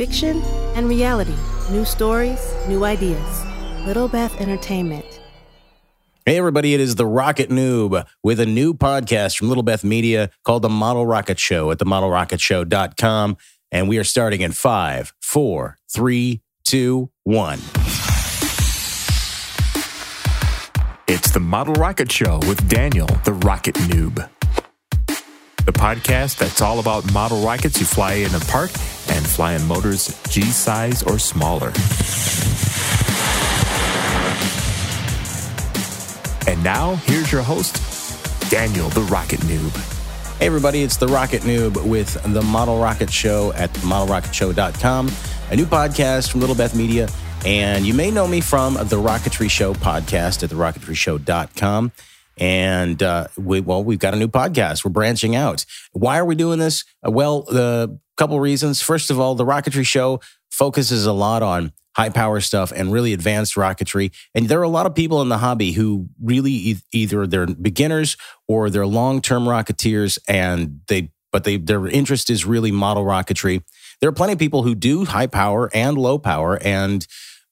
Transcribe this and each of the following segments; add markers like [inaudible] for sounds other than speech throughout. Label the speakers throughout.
Speaker 1: Fiction and reality. New stories, new ideas. Little Beth Entertainment.
Speaker 2: Hey, everybody, it is the Rocket Noob with a new podcast from Little Beth Media called The Model Rocket Show at themodelrocketshow.com. And we are starting in five, four, three, two, one.
Speaker 3: It's the Model Rocket Show with Daniel, the Rocket Noob. The podcast that's all about model rockets you fly in a park and fly in motors G size or smaller. And now, here's your host, Daniel, the Rocket Noob.
Speaker 2: Hey, everybody, it's the Rocket Noob with the Model Rocket Show at modelrocketshow.com, a new podcast from Little Beth Media. And you may know me from the Rocketry Show podcast at therocketryshow.com. And uh, we, well, we've got a new podcast. We're branching out. Why are we doing this? Uh, well, the couple reasons. First of all, the Rocketry Show focuses a lot on high power stuff and really advanced rocketry. And there are a lot of people in the hobby who really e- either they're beginners or they're long term rocketeers, and they but they their interest is really model rocketry. There are plenty of people who do high power and low power and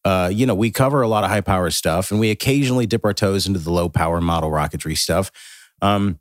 Speaker 2: uh, you know, we cover a lot of high power stuff and we occasionally dip our toes into the low power model rocketry stuff. Um,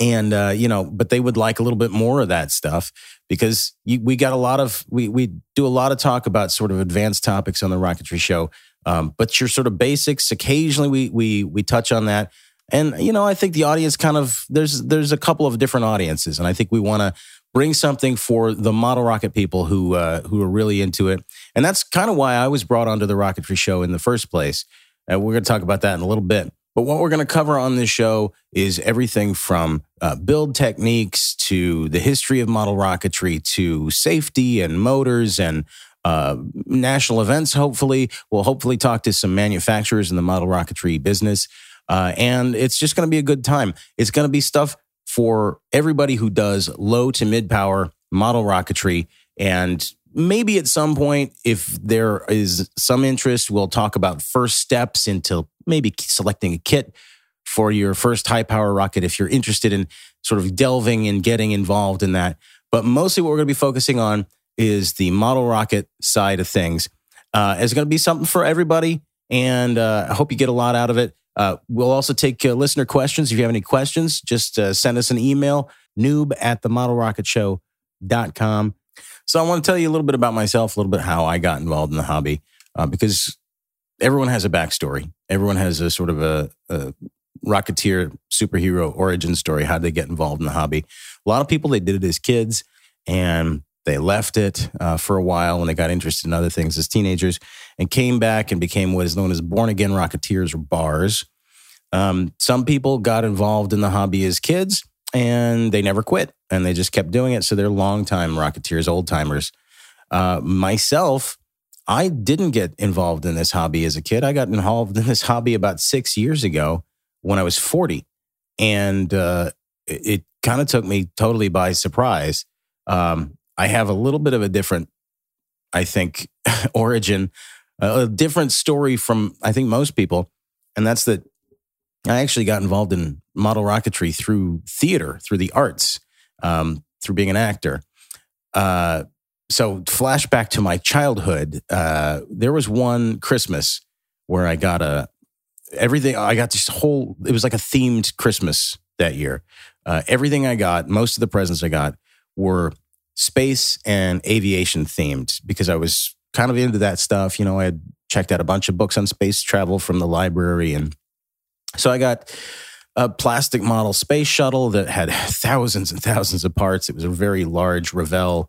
Speaker 2: and, uh, you know, but they would like a little bit more of that stuff because you, we got a lot of, we, we do a lot of talk about sort of advanced topics on the rocketry show. Um, but your sort of basics, occasionally we, we, we touch on that. And, you know, I think the audience kind of, there's, there's a couple of different audiences. And I think we want to bring something for the model rocket people who uh, who are really into it. And that's kind of why I was brought onto the Rocketry Show in the first place. And we're going to talk about that in a little bit. But what we're going to cover on this show is everything from uh, build techniques to the history of model rocketry to safety and motors and uh, national events. Hopefully, we'll hopefully talk to some manufacturers in the model rocketry business. Uh, and it's just going to be a good time. It's going to be stuff for everybody who does low to mid power model rocketry. And maybe at some point, if there is some interest, we'll talk about first steps into maybe selecting a kit for your first high power rocket if you're interested in sort of delving and getting involved in that. But mostly what we're going to be focusing on is the model rocket side of things. Uh, it's going to be something for everybody. And uh, I hope you get a lot out of it. Uh, we'll also take uh, listener questions. If you have any questions, just uh, send us an email, noob at the modelrocketshow.com. So I want to tell you a little bit about myself, a little bit how I got involved in the hobby, uh, because everyone has a backstory. Everyone has a sort of a, a rocketeer superhero origin story. How did they get involved in the hobby? A lot of people, they did it as kids and they left it uh, for a while when they got interested in other things as teenagers and came back and became what is known as born again rocketeers or bars. Um, some people got involved in the hobby as kids and they never quit and they just kept doing it. So they're longtime rocketeers, old timers. Uh, myself, I didn't get involved in this hobby as a kid. I got involved in this hobby about six years ago when I was 40. And uh, it, it kind of took me totally by surprise. Um, I have a little bit of a different, I think, [laughs] origin, a different story from I think most people, and that's that I actually got involved in model rocketry through theater, through the arts, um, through being an actor. Uh, so, flashback to my childhood, uh, there was one Christmas where I got a everything. I got this whole. It was like a themed Christmas that year. Uh, everything I got, most of the presents I got, were space and aviation themed because I was kind of into that stuff. You know, I had checked out a bunch of books on space travel from the library. And so I got a plastic model space shuttle that had [laughs] thousands and thousands of parts. It was a very large Revell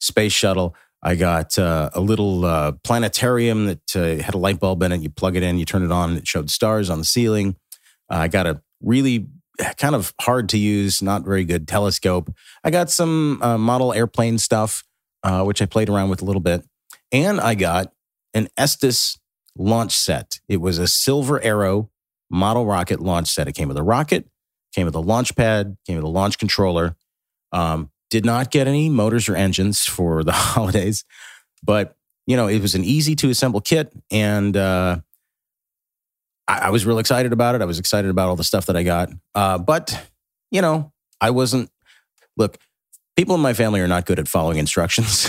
Speaker 2: space shuttle. I got uh, a little uh, planetarium that uh, had a light bulb in it. You plug it in, you turn it on, and it showed stars on the ceiling. I got a really kind of hard to use, not very good telescope. I got some uh, model airplane stuff, uh, which I played around with a little bit. And I got an Estes launch set. It was a Silver Arrow model rocket launch set. It came with a rocket, came with a launch pad, came with a launch controller. Um, did not get any motors or engines for the [laughs] holidays, but you know it was an easy to assemble kit, and uh, I, I was real excited about it. I was excited about all the stuff that I got. Uh, but, you know, I wasn't, look, people in my family are not good at following instructions.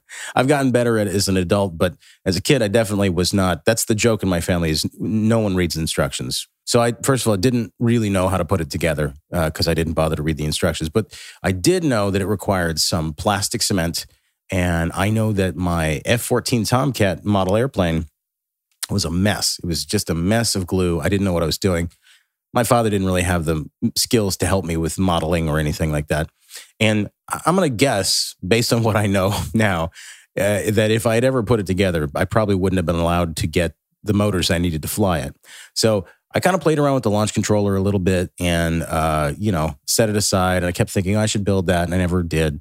Speaker 2: [laughs] I've gotten better at it as an adult, but as a kid, I definitely was not. That's the joke in my family is no one reads instructions. So I, first of all, I didn't really know how to put it together because uh, I didn't bother to read the instructions. But I did know that it required some plastic cement, and I know that my F-14 Tomcat model airplane was a mess. It was just a mess of glue. I didn't know what I was doing. My father didn't really have the skills to help me with modeling or anything like that. And I'm going to guess, based on what I know [laughs] now, uh, that if I had ever put it together, I probably wouldn't have been allowed to get the motors I needed to fly it. So I kind of played around with the launch controller a little bit and, uh, you know, set it aside. And I kept thinking oh, I should build that, and I never did.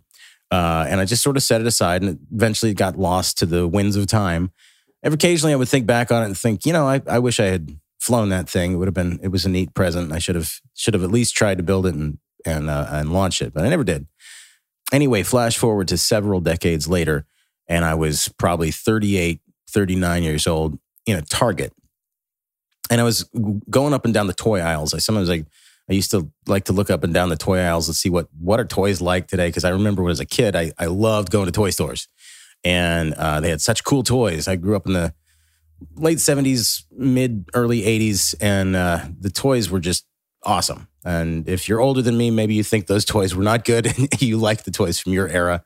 Speaker 2: Uh, and I just sort of set it aside, and eventually it got lost to the winds of time. Every occasionally, I would think back on it and think, you know, I, I wish I had flown that thing. It would have been, it was a neat present. I should have should have at least tried to build it and and uh, and launch it, but I never did. Anyway, flash forward to several decades later, and I was probably 38, 39 years old in a Target. And I was going up and down the toy aisles. I sometimes like I used to like to look up and down the toy aisles and see what what are toys like today. Because I remember when as a kid, I, I loved going to toy stores, and uh, they had such cool toys. I grew up in the late seventies, mid early eighties, and uh, the toys were just awesome. And if you're older than me, maybe you think those toys were not good and [laughs] you like the toys from your era.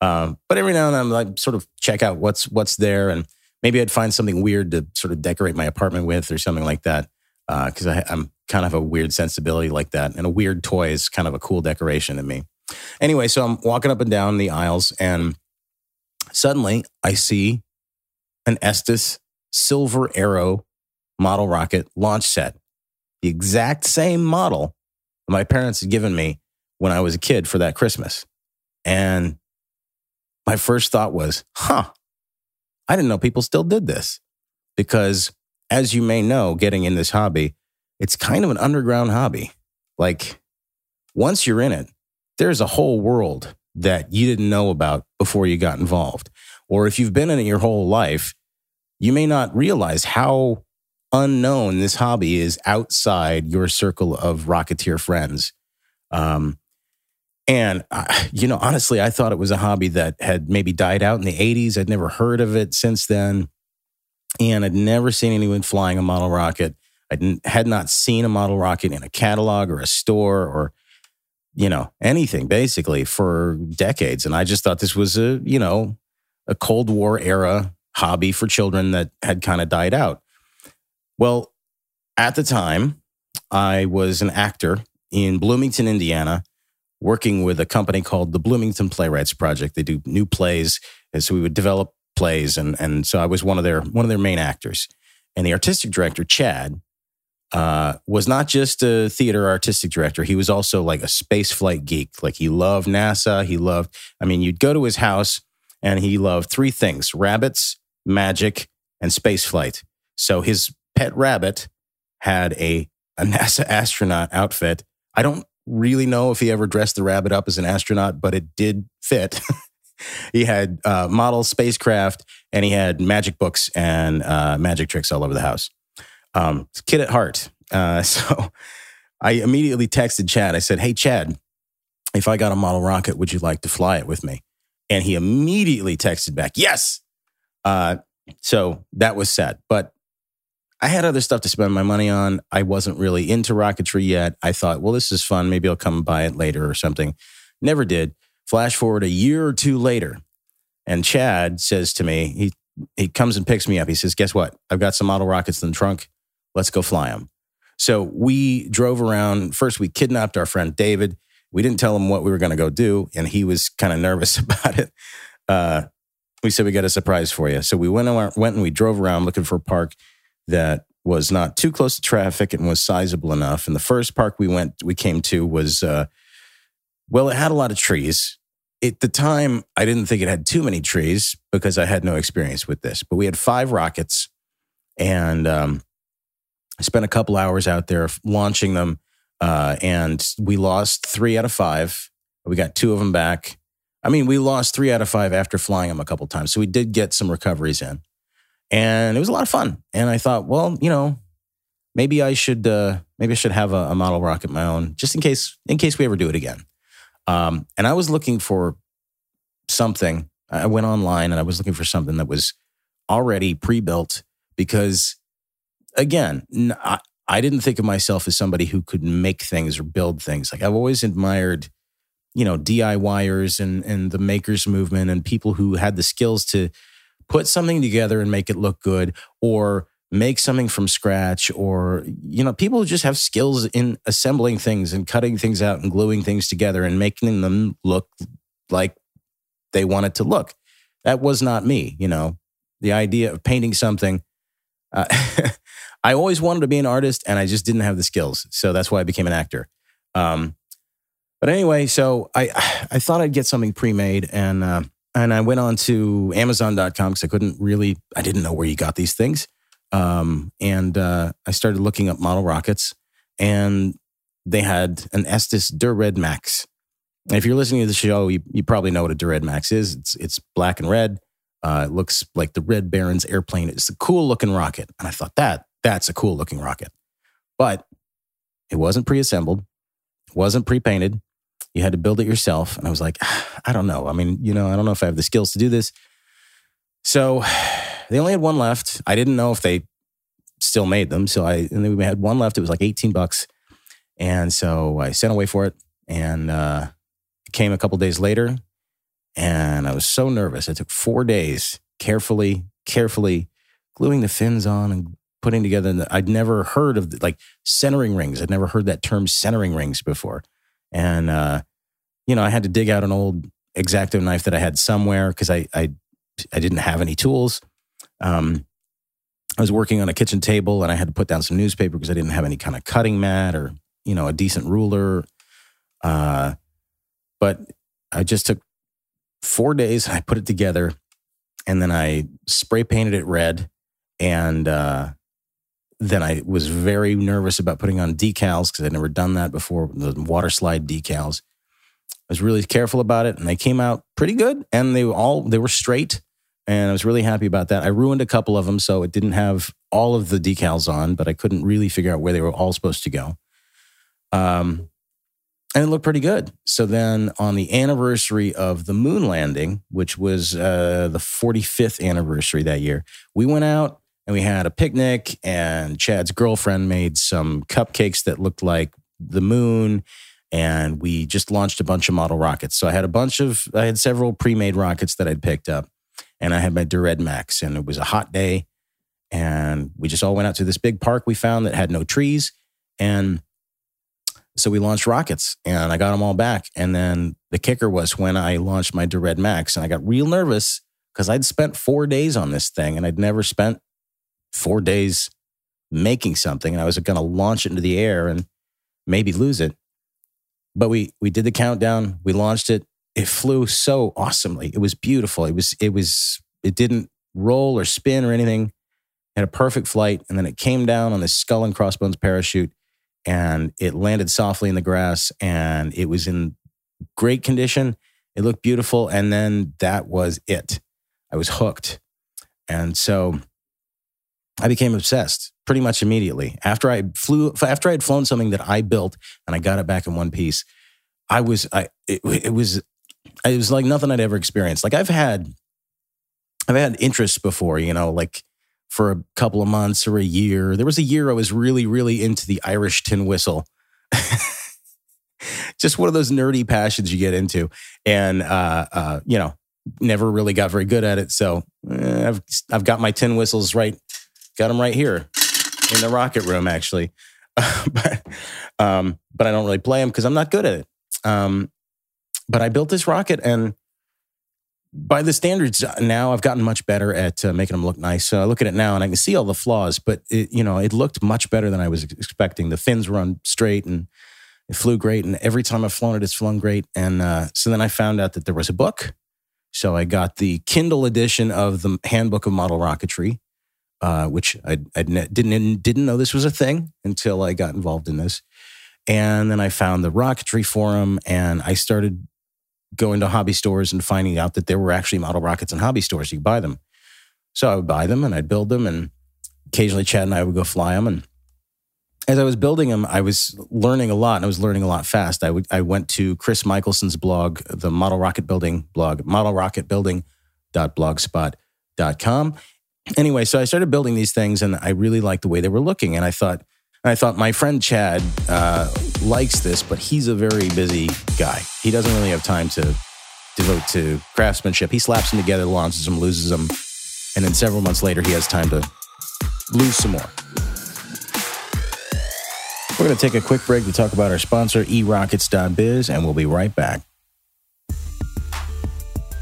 Speaker 2: Um, but every now and then, I'm like, sort of check out what's what's there, and maybe I'd find something weird to sort of decorate my apartment with, or something like that. Because uh, I'm kind of a weird sensibility like that, and a weird toy is kind of a cool decoration to me. Anyway, so I'm walking up and down the aisles, and suddenly I see an Estes Silver Arrow model rocket launch set the exact same model my parents had given me when I was a kid for that Christmas. And my first thought was, huh, I didn't know people still did this. Because as you may know, getting in this hobby, it's kind of an underground hobby. Like once you're in it, there's a whole world that you didn't know about before you got involved. Or if you've been in it your whole life, you may not realize how unknown this hobby is outside your circle of Rocketeer friends. Um, and, I, you know, honestly, I thought it was a hobby that had maybe died out in the 80s. I'd never heard of it since then. And I'd never seen anyone flying a model rocket. I had not seen a model rocket in a catalog or a store or, you know, anything basically for decades. And I just thought this was a, you know, a Cold War era hobby for children that had kind of died out. Well, at the time, I was an actor in Bloomington, Indiana, working with a company called the Bloomington Playwrights Project. They do new plays, and so we would develop plays, and and so I was one of their one of their main actors. And the artistic director, Chad, uh, was not just a theater artistic director. He was also like a space flight geek. Like he loved NASA. He loved. I mean, you'd go to his house, and he loved three things: rabbits, magic, and space flight. So his pet rabbit had a, a [laughs] NASA astronaut outfit. I don't really know if he ever dressed the rabbit up as an astronaut, but it did fit. [laughs] he had uh, model spacecraft and he had magic books and uh, magic tricks all over the house. Um, kid at heart. Uh, [laughs] so I immediately texted Chad. I said, Hey, Chad, if I got a model rocket, would you like to fly it with me? And he immediately texted back, Yes. Uh, so that was sad. But I had other stuff to spend my money on. I wasn't really into rocketry yet. I thought, well, this is fun. Maybe I'll come buy it later or something. Never did. Flash forward a year or two later, and Chad says to me, he he comes and picks me up. He says, "Guess what? I've got some model rockets in the trunk. Let's go fly them." So we drove around. First, we kidnapped our friend David. We didn't tell him what we were going to go do, and he was kind of nervous [laughs] about it. Uh, we said we got a surprise for you. So we went went and we drove around looking for a park that was not too close to traffic and was sizable enough. And the first park we went, we came to was, uh, well, it had a lot of trees. At the time, I didn't think it had too many trees because I had no experience with this. But we had five rockets, and um, I spent a couple hours out there launching them. Uh, and we lost three out of five. We got two of them back. I mean, we lost three out of five after flying them a couple times. So we did get some recoveries in and it was a lot of fun. And I thought, well, you know, maybe I should uh, maybe I should have a, a, model rocket my own, just in case in case we ever do it again. Um, and I was looking for something I went online and I was looking for something that was already pre-built because again, I, I didn't think of myself as somebody who could make things or build things. Like I've always admired, you know, DIYers and and the makers movement and people who had the skills to put something together and make it look good or make something from scratch or you know people who just have skills in assembling things and cutting things out and gluing things together and making them look like they want it to look that was not me you know the idea of painting something uh, [laughs] I always wanted to be an artist and I just didn't have the skills. So that's why I became an actor. Um, but anyway, so I [sighs] I thought I'd get something pre-made and uh, and I went on to Amazon.com because I couldn't really I didn't know where you got these things. Um, and uh, I started looking up model rockets and they had an Estes Red Max. And if you're listening to the show, you, you probably know what a Red Max is. It's it's black and red. Uh, it looks like the Red Baron's airplane. It's a cool looking rocket. And I thought that that's a cool looking rocket. But it wasn't pre assembled, wasn't pre painted. You had to build it yourself. And I was like, [sighs] I don't know. I mean, you know, I don't know if I have the skills to do this. So they only had one left. I didn't know if they still made them. So I, and then we had one left. It was like 18 bucks. And so I sent away for it. And uh, it came a couple days later. And I was so nervous. I took four days, carefully, carefully gluing the fins on and putting together. The, I'd never heard of like centering rings. I'd never heard that term centering rings before. And, uh, you know, I had to dig out an old X-Acto knife that I had somewhere because I, I, I didn't have any tools. Um, I was working on a kitchen table and I had to put down some newspaper because I didn't have any kind of cutting mat or, you know, a decent ruler. Uh, but I just took four days I put it together and then I spray painted it red and uh, then I was very nervous about putting on decals because I'd never done that before, the water slide decals. I was really careful about it and they came out pretty good and they were all they were straight and I was really happy about that. I ruined a couple of them so it didn't have all of the decals on, but I couldn't really figure out where they were all supposed to go. Um and it looked pretty good. So then on the anniversary of the moon landing, which was uh, the 45th anniversary that year, we went out and we had a picnic and Chad's girlfriend made some cupcakes that looked like the moon and we just launched a bunch of model rockets. So I had a bunch of I had several pre-made rockets that I'd picked up and I had my Der Red Max and it was a hot day and we just all went out to this big park we found that had no trees and so we launched rockets and I got them all back and then the kicker was when I launched my Der Red Max and I got real nervous because I'd spent 4 days on this thing and I'd never spent four days making something and I was going to launch it into the air and maybe lose it. But we we did the countdown, we launched it. It flew so awesomely. It was beautiful. It was it was it didn't roll or spin or anything. It had a perfect flight and then it came down on this skull and crossbones parachute and it landed softly in the grass and it was in great condition. It looked beautiful and then that was it. I was hooked. And so I became obsessed pretty much immediately. After I flew, after I had flown something that I built and I got it back in one piece, I was, I, it, it was, it was like nothing I'd ever experienced. Like I've had, I've had interests before, you know, like for a couple of months or a year. There was a year I was really, really into the Irish tin whistle. [laughs] Just one of those nerdy passions you get into. And, uh, uh, you know, never really got very good at it. So eh, I've, I've got my tin whistles right Got them right here in the rocket room, actually. [laughs] but, um, but I don't really play them because I'm not good at it. Um, but I built this rocket, and by the standards now, I've gotten much better at uh, making them look nice. So I look at it now, and I can see all the flaws. But it, you know, it looked much better than I was expecting. The fins were on straight, and it flew great. And every time I've flown it, it's flown great. And uh, so then I found out that there was a book. So I got the Kindle edition of the Handbook of Model Rocketry uh, which I, I didn't didn't know this was a thing until I got involved in this. And then I found the rocketry forum, and I started going to hobby stores and finding out that there were actually model rockets in hobby stores. You buy them. So I would buy them and I'd build them, and occasionally Chad and I would go fly them. And as I was building them, I was learning a lot, and I was learning a lot fast. I would I went to Chris Michielssen's blog, the Model Rocket Building blog, Model Rocket Building rocketnew.blogspot.com. Anyway, so I started building these things and I really liked the way they were looking. And I thought, I thought my friend Chad uh, likes this, but he's a very busy guy. He doesn't really have time to devote to craftsmanship. He slaps them together, launches them, loses them, and then several months later, he has time to lose some more. We're going to take a quick break to talk about our sponsor, erockets.biz, and we'll be right back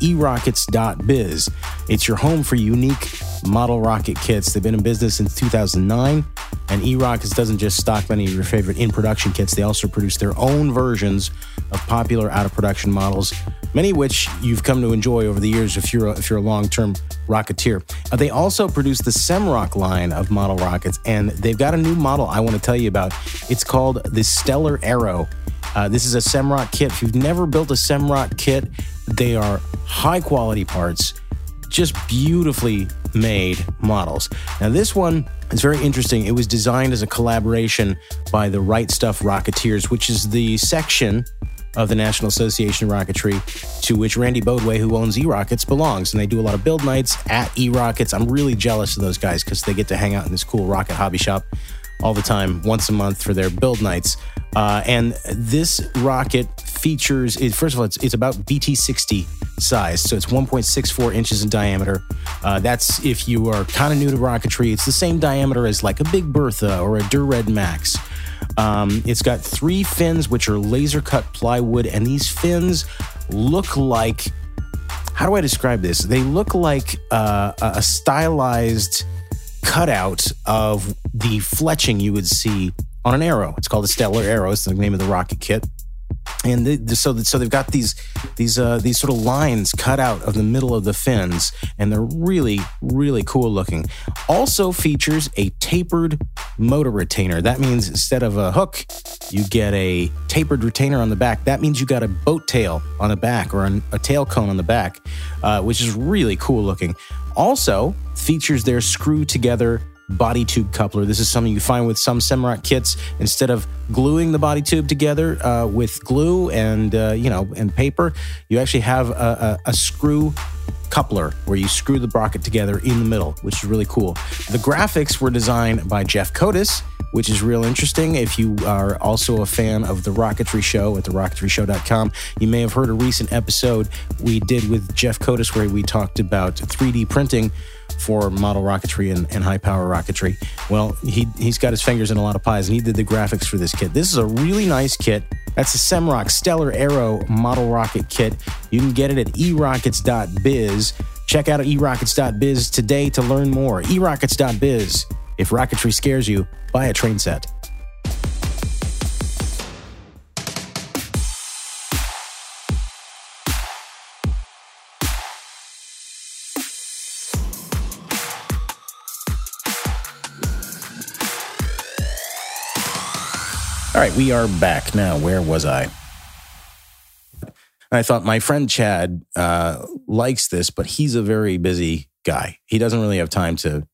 Speaker 2: erockets.biz. It's your home for unique model rocket kits. They've been in business since 2009, and eRockets doesn't just stock many of your favorite in production kits, they also produce their own versions of popular out of production models, many of which you've come to enjoy over the years if you're a, if you're a long term rocketeer. Uh, they also produce the Semroc line of model rockets, and they've got a new model I want to tell you about. It's called the Stellar Arrow. Uh, this is a Semroc kit. If you've never built a Semroc kit, they are high quality parts, just beautifully made models. Now, this one is very interesting. It was designed as a collaboration by the Right Stuff Rocketeers, which is the section of the National Association of Rocketry to which Randy Boadway, who owns E Rockets, belongs. And they do a lot of build nights at E Rockets. I'm really jealous of those guys because they get to hang out in this cool rocket hobby shop all the time, once a month for their build nights. Uh, and this rocket features, it, first of all, it's, it's about BT60 size. So it's 1.64 inches in diameter. Uh, that's if you are kind of new to rocketry, it's the same diameter as like a Big Bertha or a Der Red Max. Um, it's got three fins, which are laser cut plywood, and these fins look like how do I describe this? They look like uh, a stylized cutout of the fletching you would see on an arrow. It's called a stellar arrow. It's the name of the rocket kit. And the, so, so they've got these these uh, these sort of lines cut out of the middle of the fins, and they're really really cool looking. Also features a tapered motor retainer. That means instead of a hook, you get a tapered retainer on the back. That means you got a boat tail on the back or an, a tail cone on the back, uh, which is really cool looking. Also features their screw together body tube coupler. This is something you find with some Semroc kits. Instead of gluing the body tube together uh, with glue and uh, you know and paper, you actually have a, a, a screw coupler where you screw the bracket together in the middle, which is really cool. The graphics were designed by Jeff Kotis, which is real interesting. If you are also a fan of the Rocketry Show at therocketry.show.com, you may have heard a recent episode we did with Jeff Kotis where we talked about 3D printing for model rocketry and, and high power rocketry. Well, he, he's got his fingers in a lot of pies and he did the graphics for this kit. This is a really nice kit. That's a Semroc Stellar Arrow model rocket kit. You can get it at erockets.biz. Check out erockets.biz today to learn more. erockets.biz. If rocketry scares you, buy a train set. All right, we are back now. Where was I? I thought my friend Chad uh, likes this, but he's a very busy guy. He doesn't really have time to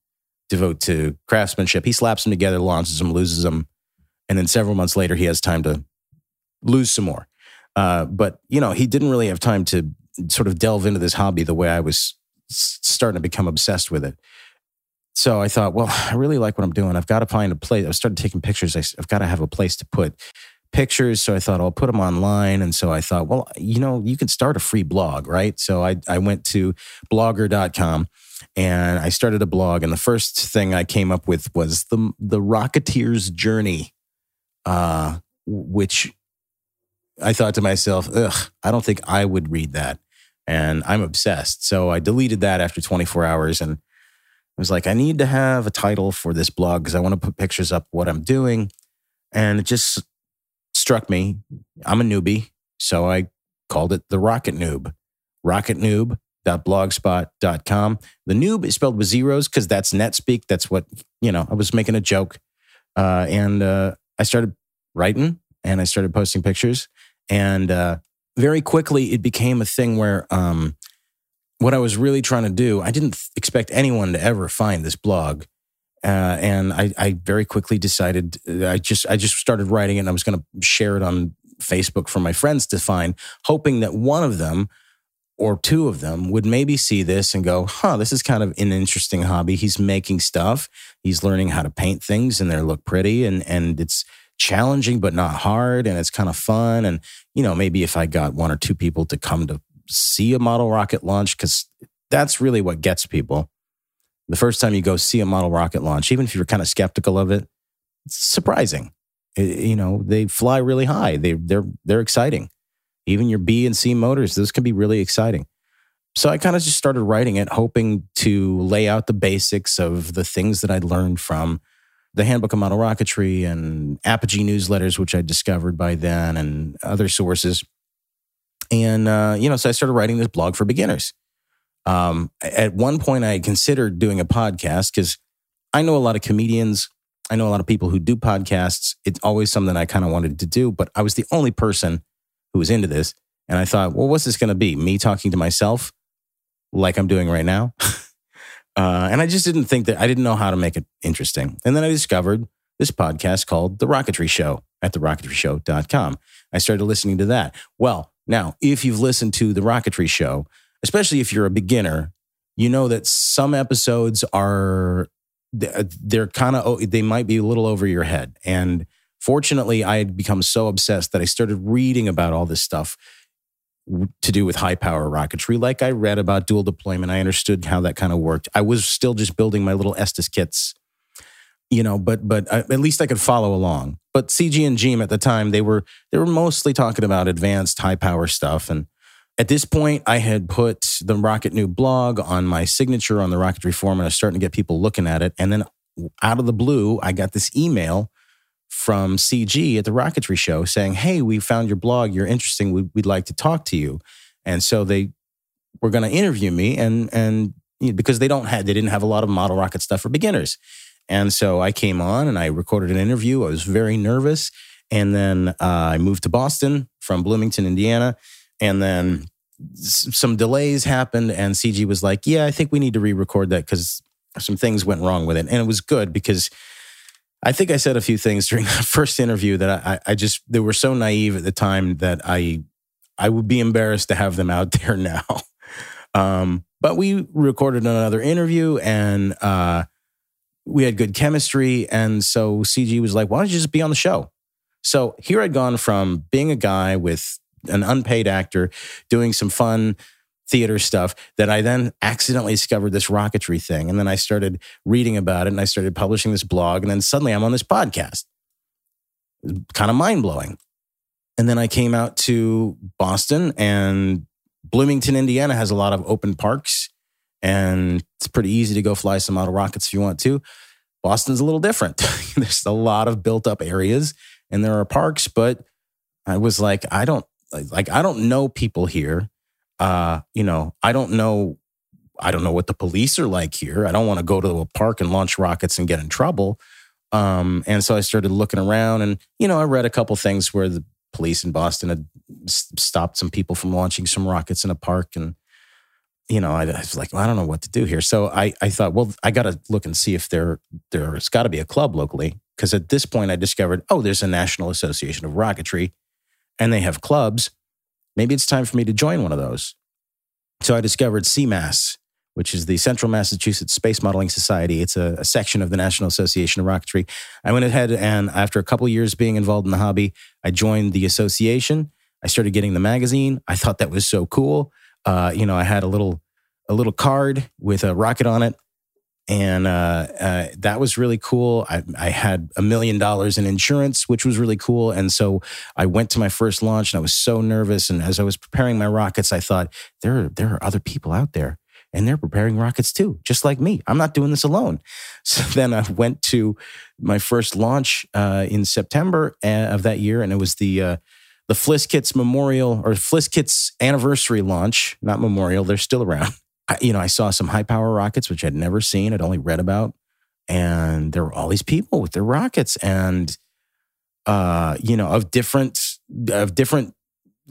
Speaker 2: devote to craftsmanship. He slaps them together, launches them, loses them, and then several months later, he has time to lose some more. Uh, but you know, he didn't really have time to sort of delve into this hobby the way I was starting to become obsessed with it so I thought, well, [sighs] I really like what I'm doing. I've got to find a place. I started taking pictures. I've got to have a place to put pictures. So I thought I'll put them online. And so I thought, well, you know, you can start a free blog, right? So I, I went to blogger.com and I started a blog. And the first thing I came up with was the, the Rocketeer's Journey, uh, which I thought to myself, ugh, I don't think I would read that. And I'm obsessed. So I deleted that after 24 hours and I was like, I need to have a title for this blog because I want to put pictures up what I'm doing. And it just struck me. I'm a newbie. So I called it the Rocket Noob. Rocketnoob.blogspot.com. The noob is spelled with zeros because that's NetSpeak. That's what, you know, I was making a joke. Uh, and uh, I started writing and I started posting pictures. And uh, very quickly, it became a thing where um, what I was really trying to do, I didn't expect anyone to ever find this blog. Uh, and I, I, very quickly decided uh, I just I just started writing it and I was going to share it on Facebook for my friends to find, hoping that one of them or two of them would maybe see this and go, huh, this is kind of an interesting hobby. He's making stuff. He's learning how to paint things and they look pretty and, and it's challenging, but not hard. And it's kind of fun. And, you know, maybe if I got one or two people to come to see a model rocket launch, because that's really what gets people. The first time you go see a model rocket launch, even if you're kind of skeptical of it, it's surprising. It, you know, they fly really high. They, they're, they're exciting even your B and C motors, those can be really exciting. So I kind of just started writing it, hoping to lay out the basics of the things that I'd learned from the Handbook of Model Rocketry and Apogee newsletters, which I discovered by then, and other sources. And, uh, you know, so I started writing this blog for beginners. Um, at one point, I considered doing a podcast because I know a lot of comedians. I know a lot of people who do podcasts. It's always something I kind of wanted to do, but I was the only person who was into this. And I thought, well, what's this going to be? Me talking to myself like I'm doing right now? [laughs] uh, and I just didn't think that, I didn't know how to make it interesting. And then I discovered this podcast called The Rocketry Show at therocketryshow.com. I started listening to that. Well, now, if you've listened to The Rocketry Show, especially if you're a beginner, you know that some episodes are, uh, they're kind of, they might be a little over your head. And Fortunately, I had become so obsessed that I started reading about all this stuff to do with high power rocketry. Like I read about dual deployment, I understood how that kind of worked. I was still just building my little Estes kits, you know, but but I, at least I could follow along. But CG and GEAM at the time they were they were mostly talking about advanced high power stuff and. At this point, I had put the Rocket Noob blog on my signature on the Rocketry Forum, and I was starting to get people looking at it. And then out of the blue, I got this email from CG at the Rocketry Show saying, Hey, we found your blog. You're interesting. We'd, we'd like to talk to you. And so they were going to interview me and, and because they don't have, they didn't have a lot of model rocket stuff for beginners. And so I came on and I recorded an interview. I was very nervous. And then uh, I moved to Boston from Bloomington, Indiana. And then some delays happened. And CG was like, Yeah, I think we need to re record that because some things went wrong with it. And it was good because I think I said a few things [laughs] during the first interview that I, I just they were so naive at the time that I I would be embarrassed to have them out [laughs] there now. Um, but we recorded another interview and uh, we had good chemistry, and so CG was like, "Why don't you just be on the show?" So here I'd gone from being a guy with an unpaid actor doing some fun theater stuff that I then accidentally discovered this rocketry thing. And then I started reading about it and I started publishing this blog. And then suddenly I'm on this podcast. Kind of mind blowing. And then I came out to Boston and Bloomington, Indiana has a lot of open parks and it's pretty easy to go fly some model rockets if you want to. Boston's a little different. [laughs] There's a lot of built up areas and there are parks, but I was like, I don't like I don't know people here uh, you know, I don't know. I don't know what the police are like here. I don't want to go to a park and launch rockets and get in trouble. Um, and so I started looking around, and you know, I read a couple things where the police in Boston had stopped some people from launching some rockets in a park, and you know, I, I was like, well, I don't know what to do here. So I, I thought, well, I got to look and see if there there's got to be a club locally, because at this point I discovered, oh, there's a National Association of Rocketry, and they have clubs maybe it's time for me to join one of those. So I discovered CMAS, which is the Central Massachusetts Space Modeling Society. It's a, a, section of the National Association of Rocketry. I went ahead and after a couple years being involved in the hobby, I joined the association. I started getting the magazine. I thought that was so cool. Uh, you know, I had a little a little card with a rocket on it and uh, uh, that was really cool. I, I had a million dollars in insurance, which was really cool. And so I went to my first launch, and I was so nervous. And as I was preparing my rockets, I thought there are, there are other people out there, and they're preparing rockets too, just like me. I'm not doing this alone. [laughs] So then I went to my first launch uh, in September uh, of that year, and it was the uh, the FlisKits Memorial or FlisKits Anniversary launch, not Memorial. They're still around. [laughs] I, you know, I saw some high power rockets, which I'd never seen, I'd only read about. And there were all these people with their rockets and, uh, you know, of different, of different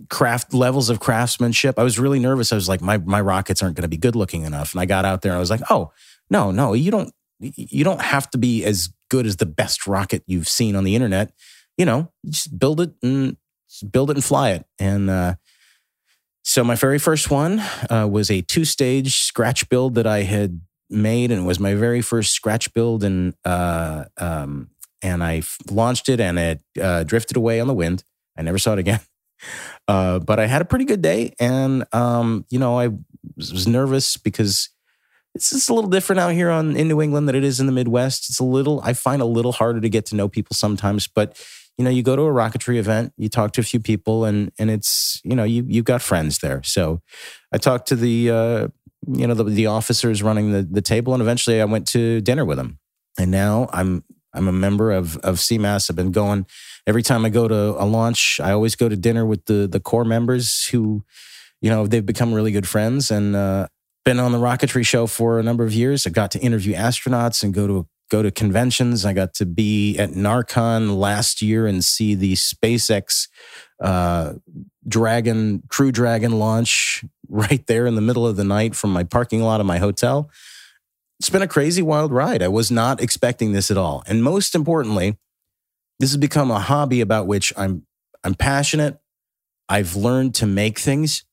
Speaker 2: craft levels of craftsmanship. I was really nervous. I was like, my, my rockets aren't going to be good looking enough. And I got out there and I was like, oh, no, no, you don't, you don't have to be as good as the best rocket you've seen on the internet. You know, you just build it and build it and fly it. And, uh, So my very first one uh, was a two-stage scratch build that I had made, and it was my very first scratch build, and uh, um, and I f- launched it, and it uh, drifted away on the wind. I never saw it again. [laughs] Uh, but I had a pretty good day, and um, you know I was nervous because it's just a little different out here on in New England than it is in the Midwest. It's a little I find a little harder to get to know people sometimes, but you know, you go to a rocketry event, you talk to a few people, and and it's you know you you've got friends there. So I talked to the uh, you know the, the officers running the the table, and eventually I went to dinner with them, and now I'm I'm a member of of CMAS. I've been going every time I go to a launch. I always go to dinner with the the core members who, you know, they've become really good friends and uh, been on the rocketry show for a number of years. I got to interview astronauts and go to go to conventions. I got to be at NARCon last year and see the SpaceX uh, Dragon Crew Dragon launch right there in the middle of the night from my parking lot of my hotel it's been a crazy wild ride. I was not expecting this at all. And most importantly, this has become a hobby about which I'm I'm passionate. I've learned to make things.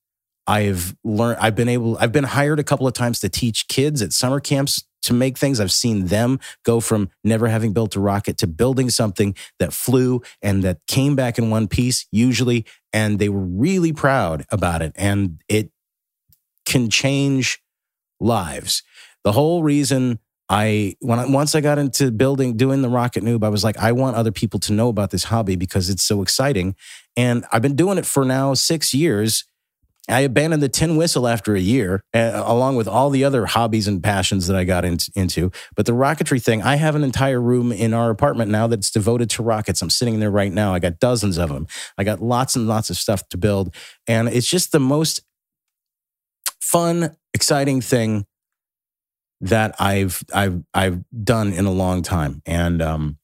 Speaker 2: I've learned I've been able I've been hired a couple of times to teach kids at summer camps to make things. I've seen them go from never having built a rocket to building something that flew and that came back in one piece usually and they were really proud about it and it can change lives. The whole reason I when I, once I got into building doing the rocket noob, I was like, I want other people to know about this hobby because it's so exciting. And I've been doing it for now six years. I abandoned the tin whistle after a year, uh, along with all the other hobbies and passions that I got in, into. But the rocketry thing, I have an entire room in our apartment now that's devoted to rockets. I'm sitting there right now. I got dozens of them. I got lots and lots of stuff to build. And it's just the most fun, exciting thing that I've I've I've done in a long time. And um,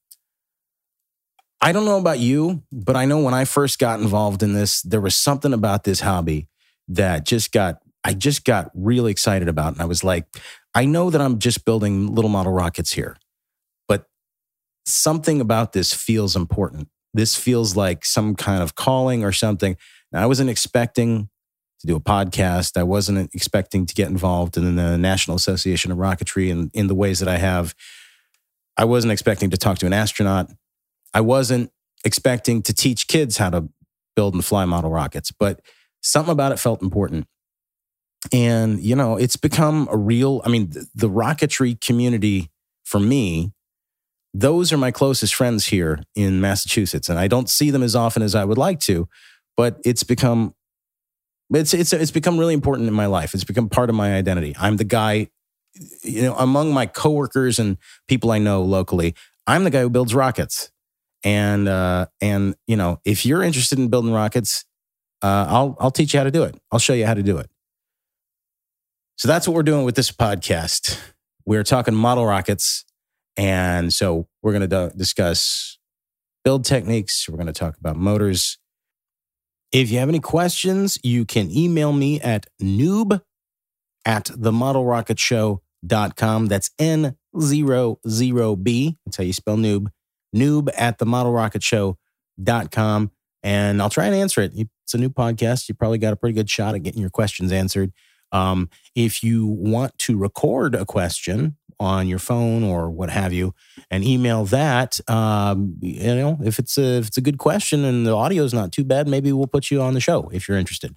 Speaker 2: I don't know about you, but I know when I first got involved in this, there was something about this hobby that just got I just got really excited about. And I was like, I know that I'm just building little model rockets here, but something about this feels important. This feels like some kind of calling or something. And I wasn't expecting to do a podcast. I wasn't expecting to get involved in the National Association of Rocketry in, in the ways that I have. I wasn't expecting to talk to an astronaut. I wasn't expecting to teach kids how to build and fly model rockets, but something about it felt important. And, you know, it's become a real, I mean, the, the rocketry community for me, those are my closest friends here in Massachusetts. And I don't see them as often as I would like to, but it's become it's it's it's become really important in my life. It's become part of my identity. I'm the guy, you know, among my coworkers and people I know locally. I'm the guy who builds rockets, and uh, and you know, if you're interested in building rockets, uh, I'll I'll teach you how to do it. I'll show you how to do it. So that's what we're doing with this podcast. We're talking model rockets, and so we're going to discuss build techniques. We're going to talk about motors if you have any questions, you can email me at noob at themodelrocketshow.com. That's N00B. That's how you spell noob. Noob at themodelrocketshow.com. And I'll try and answer it. It's a new podcast. You probably got a pretty good shot at getting your questions answered. Um, if you want to record a question on your phone or what have you, and email that, um, you know, if it's a if it's a good question and the audio is not too bad, maybe we'll put you on the show if you're interested.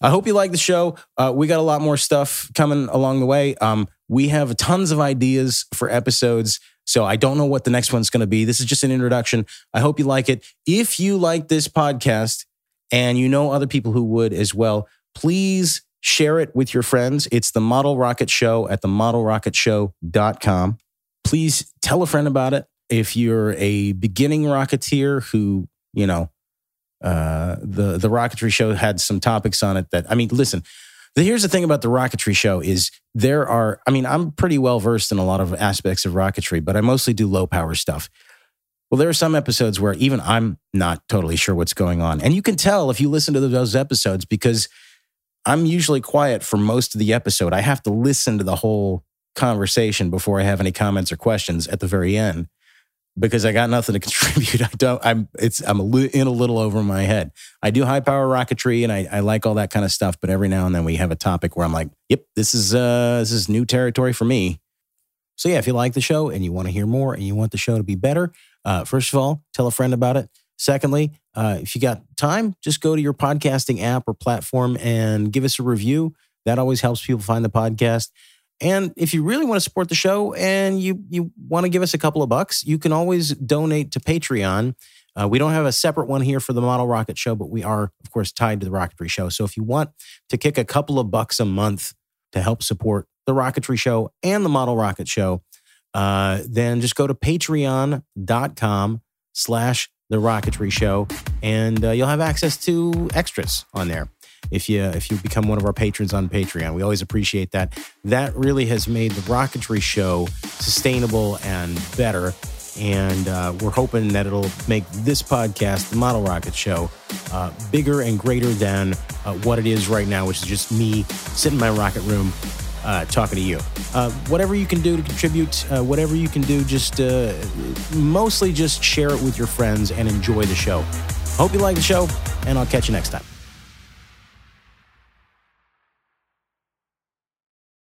Speaker 2: I hope you like the show. Uh, we got a lot more stuff coming along the way. Um, we have tons of ideas for episodes. So I don't know what the next one's going to be. This is just an introduction. I hope you like it. If you like this podcast and you know other people who would as well, please Share it with your friends. It's the Model Rocket Show at the modelrocketshow.com. Please tell a friend about it. If you're a beginning rocketeer who, you know, uh, the the rocketry show had some topics on it that I mean, listen. Here's the thing about the rocketry show is there are. I mean, I'm pretty well versed in a lot of aspects of rocketry, but I mostly do low power stuff. Well, there are some episodes where even I'm not totally sure what's going on, and you can tell if you listen to those episodes because I'm usually quiet for most of the episode. I have to listen to the whole conversation before I have any comments or questions at the very end. because I got nothing to [laughs] contribute. I don't. I'm. It's. I'm in a little over my head. I do high power rocketry, and I, I like all that kind of stuff. But every now and then we have a topic where I'm like, "Yep, this is uh this is new territory for me." So yeah, if you like the show and you want to hear more and you want the show to be better, uh, first of all, tell a friend about it. Secondly, uh, if you got time, just go to your podcasting app or platform and give us a review. That always helps people find the podcast. And if you really want to support the show and you you want to give us a couple of bucks, you can always donate to Patreon. Uh, we don't have a separate one here for the Model Rocket Show, but we are, of course, tied to the Rocketry Show. So if you want to kick a couple of bucks a month to help support the Rocketry Show and the Model Rocket Show, uh, then just go to patreon.com slash the Rocketry Show, and uh, you'll have access to extras on there if you if you become one of our patrons on Patreon. We always appreciate that. That really has made the Rocketry Show sustainable and better. And uh, we're hoping that it'll make this podcast, the Model Rocket Show, uh, bigger and greater than uh, what it is right now, which is just me sitting in my rocket room uh, talking to you. Uh, whatever you can do to contribute, uh, whatever you can do, just uh, mostly just share it with your friends and enjoy the show. Hope you like the show, and I'll catch you next time.